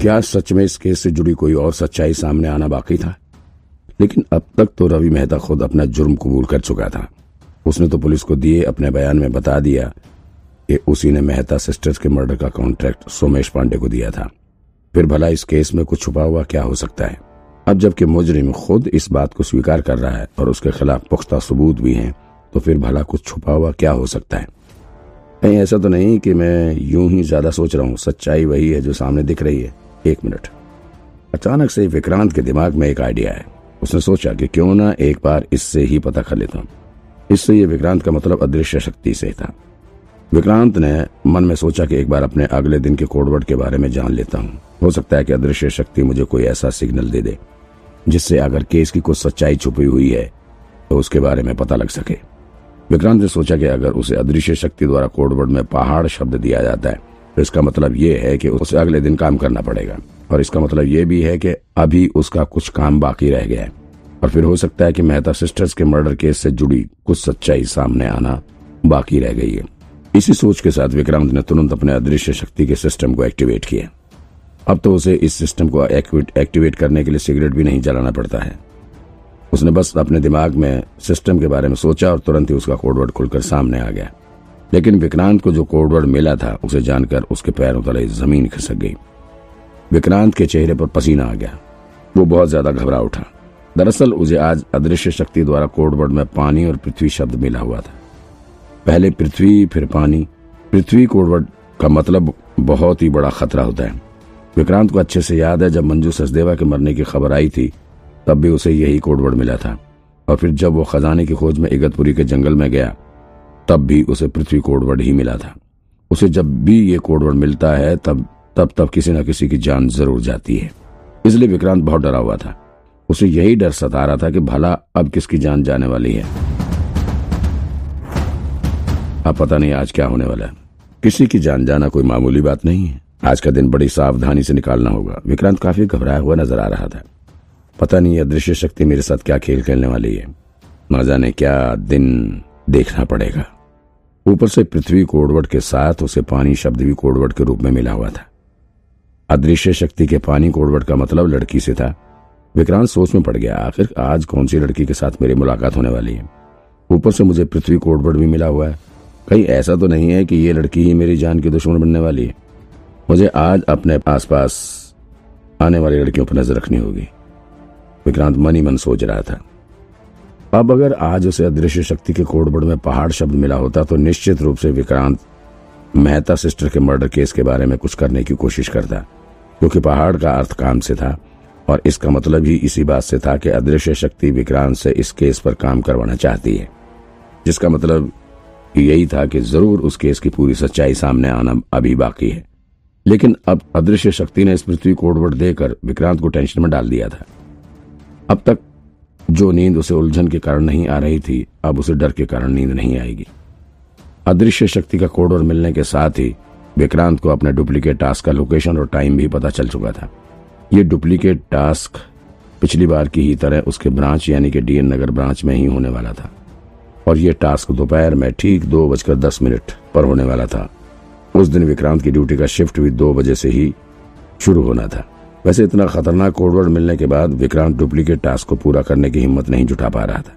क्या सच में इस केस से जुड़ी कोई और सच्चाई सामने आना बाकी था? लेकिन अब तक तो रवि मेहता खुद अपना जुर्म कबूल कर चुका था। उसने तो पुलिस को दिए अपने बयान में बता दिया कि उसी ने मेहता सिस्टर्स के मर्डर का कॉन्ट्रैक्ट सोमेश पांडे को दिया था। फिर भला इस केस में कुछ छुपा हुआ क्या हो सकता है? अब जबकि मुजरिम खुद इस बात को स्वीकार कर रहा है और उसके खिलाफ पुख्ता सबूत भी हैं तो फिर भला कुछ छुपा हुआ क्या हो सकता है? कहीं ऐसा तो नहीं कि मैं यूँ ही ज़्यादा सोच रहा हूँ। सच्चाई वही है जो सामने दिख रही है। एक मिनट। अचानक से विक्रांत के दिमाग में एक आइडिया है। उसने सोचा कि क्यों ना एक बार इससे ही पता कर लेता। हूँ इससे ये विक्रांत का मतलब अदृश्य शक्ति से था। विक्रांत ने मन में सोचा कि एक बार अपने अगले दिन के कोडवर्ड के बारे में जान लेता हूँ। हो सकता है कि अदृश्य शक्ति मुझे कोई ऐसा सिग्नल दे दे, जिससे अगर केस की कुछ सच्चाई छुपी हुई है तो उसके बारे में पता लग सके। विक्रांत ने सोचा कि अगर उसे अदृश्य शक्ति द्वारा कोडवर्ड में पहाड़ शब्द दिया जाता है तो इसका मतलब ये है कि उसे अगले दिन काम करना पड़ेगा। और इसका मतलब ये भी है कि अभी उसका कुछ काम बाकी रह गया है। और फिर हो सकता है कि मेहता सिस्टर्स के मर्डर केस से जुड़ी कुछ सच्चाई सामने आना बाकी रह गई है। इसी सोच के साथ विक्रांत ने तुरंत अपने अदृश्य शक्ति के सिस्टम को एक्टिवेट किया। अब तो उसे इस सिस्टम को एक्टिवेट करने के लिए सिगरेट भी नहीं जलाना पड़ता है। उसने बस अपने दिमाग में सिस्टम के बारे में सोचा और तुरंत ही उसका कोडवर्ड खुलकर सामने आ गया। लेकिन विक्रांत को जो कोडवर्ड मिला था, उसे जानकर उसके पैरों तले ज़मीन खिसक गई। विक्रांत के चेहरे पर पसीना आ गया। वो बहुत ज़्यादा घबरा उठा। दरअसल उसे आज अदृश्य शक्ति द्वारा कोडवर्ड में पानी और पृथ्वी शब्द मिला हुआ था। पहले पृथ्वी, फिर पानी। पृथ्वी कोडवर्ड का मतलब बहुत ही बड़ा खतरा होता है। विक्रांत को अच्छे से याद है, जब मंजू सचदेवा के मरने की खबर आई थी, तब भी उसे यही कोडवर्ड मिला था। और फिर जब वो खजाने की खोज में इगतपुरी के जंगल में गया तब भी उसे पृथ्वी कोडवर्ड ही मिला था। उसे जब भी ये कोडवर्ड मिलता है, तब तब तब किसी न किसी की जान ज़रूर जाती है। इसलिए विक्रांत बहुत डरा हुआ था। उसे यही डर सता रहा था कि भला अब किसकी जान जाने वाली है। अब पता नहीं आज क्या होने वाला है। किसी की जान जाना कोई मामूली बात नहीं है। आज का दिन बड़ी सावधानी से निकालना होगा। विक्रांत काफ़ी घबराया हुआ नज़र आ रहा था। पता नहीं यह दृश्य शक्ति मेरे साथ क्या खेल खेलने वाली है। मज़ा ने क्या दिन देखना पड़ेगा। ऊपर से पृथ्वी कोडवट के साथ उसे पानी शब्द भी कोडवट के रूप में मिला हुआ था। अदृश्य शक्ति के पानी कोडवट का मतलब लड़की से था। विक्रांत सोच में पड़ गया, आखिर आज कौन सी लड़की के साथ मेरी मुलाकात होने वाली है? ऊपर से मुझे पृथ्वी कोडवट भी मिला हुआ है। कहीं ऐसा तो नहीं है कि ये लड़की ही मेरी जान की दुश्मन बनने वाली है। मुझे आज अपने आसपास आने वाली लड़कियों पर नज़र रखनी होगी। विक्रांत मन ही मन सोच रहा था। अब अगर आज उसे अदृश्य शक्ति के कोडबड़ में पहाड़ शब्द मिला होता तो निश्चित रूप से विक्रांत मेहता सिस्टर के मर्डर केस के बारे में कुछ करने की कोशिश करता, क्योंकि पहाड़ का अर्थ काम से था, और इसका मतलब ही इसी बात से था कि अदृश्य शक्ति विक्रांत से इस केस पर काम करवाना चाहती है, जिसका मतलब यही था कि ज़रूर उस केस की पूरी सच्चाई सामने आना अभी बाकी है। लेकिन अब अदृश्य शक्ति ने इस पृथ्वी कोडवर्ड देकर विक्रांत को टेंशन में डाल दिया था। अब तक जो नींद उसे उलझन के कारण नहीं आ रही थी, अब उसे डर के कारण नींद नहीं आएगी। अदृश्य शक्ति का कोडवर्ड मिलने के साथ ही विक्रांत को अपने डुप्लीकेट टास्क का लोकेशन और टाइम भी पता चल चुका था। ये डुप्लीकेट टास्क पिछली बार की ही तरह उसके ब्रांच यानी कि डीएन नगर ब्रांच में ही होने वाला था। और ये टास्क दोपहर में ठीक दो बजकर दस मिनट पर होने वाला था। उस दिन विक्रांत की ड्यूटी का शिफ्ट भी दो बजे से ही शुरू होना था। वैसे इतना खतरनाक कोडवर्ड मिलने के बाद विक्रांत डुप्लीकेट टास्क को पूरा करने की हिम्मत नहीं जुटा पा रहा था।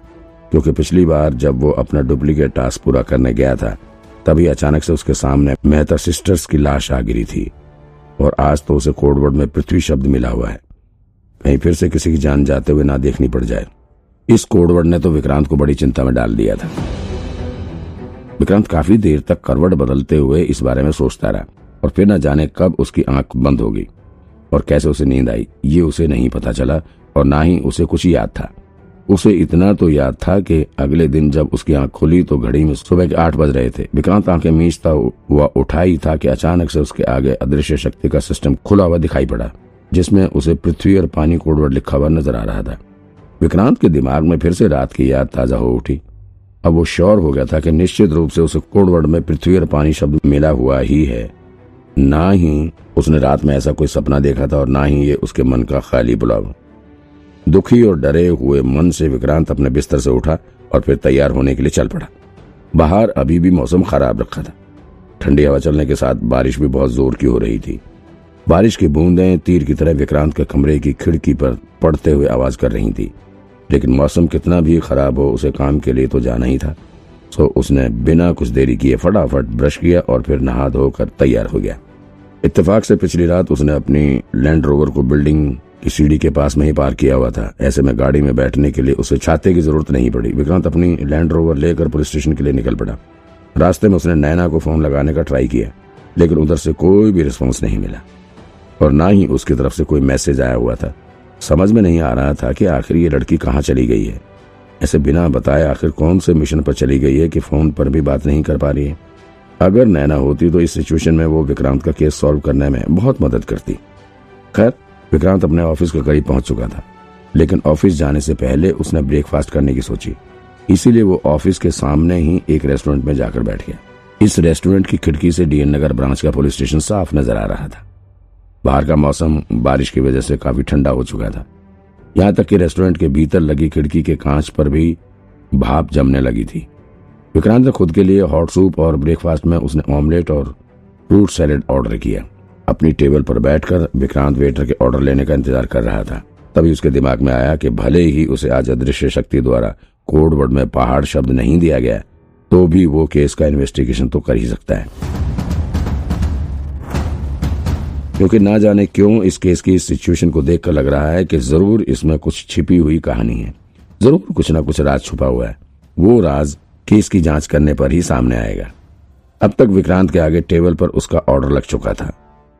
क्योंकि पिछली बार जब वो अपना डुप्लीकेट टास्क पूरा करने गया था, तभी अचानक से उसके सामने मेहता सिस्टर्स की लाश आ गिरी थी। और आज तो उसे कोडवर्ड में पृथ्वी शब्द मिला हुआ है। कहीं फिर से किसी की जान जाते हुए ना देखनी पड़ जाए। इस कोडवर्ड ने तो विक्रांत को बड़ी चिंता में डाल दिया था। विक्रांत काफ़ी देर तक करवट बदलते हुए इस बारे में सोचता रहा, और फिर न जाने कब उसकी आँख बंद होगी। और कैसे उसे नींद आई, ये उसे नहीं पता चला और ना ही उसे कुछ याद था। उसे इतना तो याद था कि अगले दिन जब उसकी आँख खुली तो घड़ी में सुबह के आठ बज रहे थे। विक्रांत आँखें मीचता हुआ उठा ही था कि अचानक से उसके आगे अदृश्य शक्ति का सिस्टम खुला हुआ दिखाई पड़ा, जिसमें उसे पृथ्वी और पानी कोडवर्ड लिखा हुआ नज़र आ रहा था। विक्रांत के दिमाग में फिर से रात की याद ताज़ा हो उठी। अब वो श्योर हो गया था कि निश्चित रूप से उसे कोडवर्ड में पृथ्वी और पानी शब्द मिला हुआ ही है। ना ही उसने रात में ऐसा कोई सपना देखा था और ना ही ये उसके मन का खाली बुलावा। दुखी और डरे हुए मन से विक्रांत अपने बिस्तर से उठा और फिर तैयार होने के लिए चल पड़ा। बाहर अभी भी मौसम खराब रखा था। ठंडी हवा चलने के साथ बारिश भी बहुत ज़ोर की हो रही थी। बारिश की बूंदें तीर की तरह विक्रांत के कमरे की खिड़की पर पड़ते हुए आवाज़ कर रही थी। लेकिन मौसम कितना भी खराब हो, उसे काम के लिए तो जाना ही था। सो उसने बिना कुछ देरी किए फटाफट ब्रश किया और फिर नहा धोकर तैयार हो गया। इत्तेफाक से पिछली रात उसने अपनी लैंड रोवर को बिल्डिंग की सीढ़ी के पास में ही पार्क किया हुआ था। ऐसे में गाड़ी में बैठने के लिए उसे छाते की ज़रूरत नहीं पड़ी। विक्रांत अपनी लैंड रोवर लेकर पुलिस स्टेशन के लिए निकल पड़ा। रास्ते में उसने नैना को फ़ोन लगाने का ट्राई किया, लेकिन उधर से कोई भी रिस्पॉन्स नहीं मिला। और ना ही उसकी तरफ़ से कोई मैसेज आया हुआ था। समझ में नहीं आ रहा था कि आखिर ये लड़की कहाँ चली गई है। ऐसे बिना बताए आखिर कौन से मिशन पर चली गई है कि फ़ोन पर भी बात नहीं कर पा रही है। अगर नैना होती तो इस सिचुएशन में वो विक्रांत का केस सॉल्व करने में बहुत मदद करती। खैर, विक्रांत अपने ऑफ़िस के करीब पहुँच चुका था, लेकिन ऑफ़िस जाने से पहले उसने ब्रेकफास्ट करने की सोची। इसीलिए वो ऑफ़िस के सामने ही एक रेस्टोरेंट में जाकर बैठ गया। इस रेस्टोरेंट की खिड़की से डीएन नगर ब्रांच का पुलिस स्टेशन साफ़ नज़र आ रहा था। बाहर का मौसम बारिश की वजह से काफ़ी ठंडा हो चुका था। यहाँ तक कि रेस्टोरेंट के भीतर लगी खिड़की के कांच पर भी भाप जमने लगी थी। विक्रांत ने खुद के लिए हॉट सूप और ब्रेकफास्ट में उसने ऑमलेट और फ्रूट सैलेड ऑर्डर किया। अपनी टेबल पर बैठकर विक्रांत वेटर के ऑर्डर लेने का इंतज़ार कर रहा था। तभी उसके दिमाग में आया कि भले ही उसे आज अदृश्य शक्ति द्वारा कोड वर्ड में पहाड़ शब्द नहीं दिया गया तो भी वो केस का इन्वेस्टिगेशन तो कर ही सकता है। क्योंकि ना जाने क्यों इस केस की सिचुएशन को देखकर लग रहा है कि ज़रूर इसमें कुछ छिपी हुई कहानी है। ज़रूर कुछ ना कुछ राज छुपा हुआ है। वो राज केस की जाँच करने पर ही सामने आएगा। अब तक विक्रांत के आगे टेबल पर उसका ऑर्डर लग चुका था।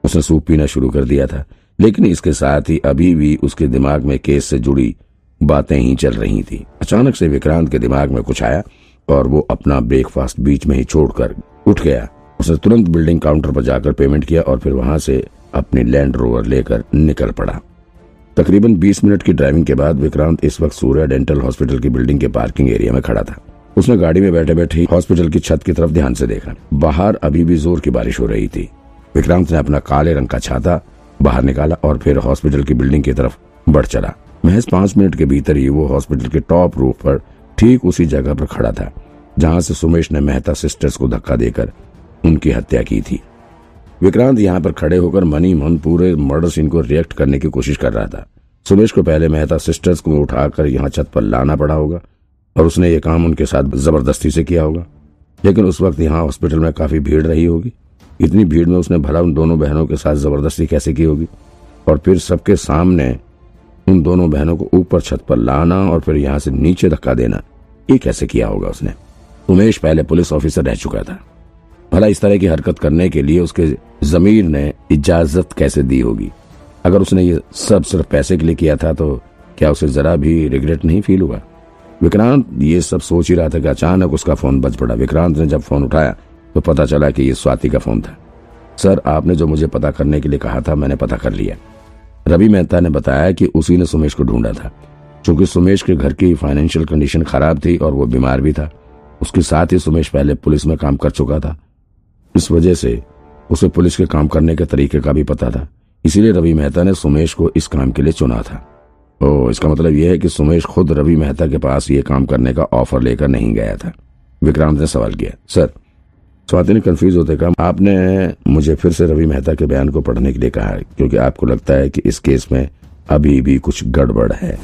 उसने सूप पीना शुरू कर दिया था, लेकिन इसके साथ ही अभी भी उसके दिमाग में केस से जुड़ी बातें ही चल रही थी। अचानक से विक्रांत के दिमाग में कुछ आया और वो अपना ब्रेकफास्ट बीच में ही छोड़कर उठ गया। उसने तुरंत बिल्डिंग काउंटर पर जाकर पेमेंट किया और फिर वहाँ से अपनी लैंड रोवर लेकर निकल पड़ा। तकरीबन 20 मिनट की ड्राइविंग के बाद विक्रांत इस वक्त सूर्य डेंटल हॉस्पिटल की बिल्डिंग के पार्किंग एरिया में खड़ा था। उसने गाड़ी में बैठे बैठे हॉस्पिटल की छत की तरफ़ ध्यान से देखा। बाहर अभी भी ज़ोर की बारिश हो रही थी। विक्रांत ने अपना काले रंग का छाता बाहर निकाला और फिर हॉस्पिटल की बिल्डिंग की तरफ़ बढ़ चला। महज पाँच मिनट के भीतर ही वो हॉस्पिटल के टॉप रूफ पर ठीक उसी जगह पर खड़ा था, जहाँ से सुमेश ने मेहता सिस्टर्स को धक्का देकर उनकी हत्या की थी। विक्रांत यहाँ पर खड़े होकर मनी मन पूरे मर्डर सीन को रिएक्ट करने की कोशिश कर रहा था। सुमेश को पहले मेहता सिस्टर्स को उठाकर यहाँ छत पर लाना पड़ा होगा। और उसने ये काम उनके साथ ज़बरदस्ती से किया होगा। लेकिन उस वक्त यहाँ हॉस्पिटल में काफ़ी भीड़ रही होगी। इतनी भीड़ में उसने भला उन दोनों बहनों के साथ ज़बरदस्ती कैसे की होगी? और फिर सबके सामने उन दोनों बहनों को ऊपर छत पर लाना और फिर यहाँ से नीचे धक्का देना, ये कैसे किया होगा उसने? उमेश पहले पुलिस ऑफिसर रह चुका था। भला इस तरह की हरकत करने के लिए उसके जमीर ने इजाज़त कैसे दी होगी? अगर उसने ये सब सिर्फ़ पैसे के लिए किया था तो क्या उसे जरा भी रिग्रेट नहीं फील हुआ? विक्रांत, ये सब सोच ही रहा था कि अचानक उसका फ़ोन बज पड़ा। विक्रांत ने जब फ़ोन उठाया तो पता चला कि ये स्वाति का फ़ोन था। सर, आपने जो मुझे पता करने के लिए कहा था, मैंने पता कर लिया। रवि मेहता ने बताया कि उसी ने सुमेश को ढूंढा था। क्योंकि सुमेश के घर की फाइनेंशियल कंडीशन खराब थी और वो बीमार भी था, उसके साथ ही सुमेश पहले पुलिस में काम कर चुका था। इस वजह से उसे पुलिस के काम करने के तरीके का भी पता था। इसीलिए रवि मेहता ने सुमेश को इस काम के लिए चुना था। ओ, इसका मतलब यह है कि सुमेश खुद रवि मेहता के पास ये काम करने का ऑफ़र लेकर नहीं गया था। विक्रांत ने सवाल किया, सर, स्वाति ने कंफ्यूज होते कहा, आपने मुझे फिर से रवि मेहता के बयान को पढ़ने के लिए कहा, क्योंकि आपको लगता है कि इस केस में अभी भी कुछ गड़बड़ है।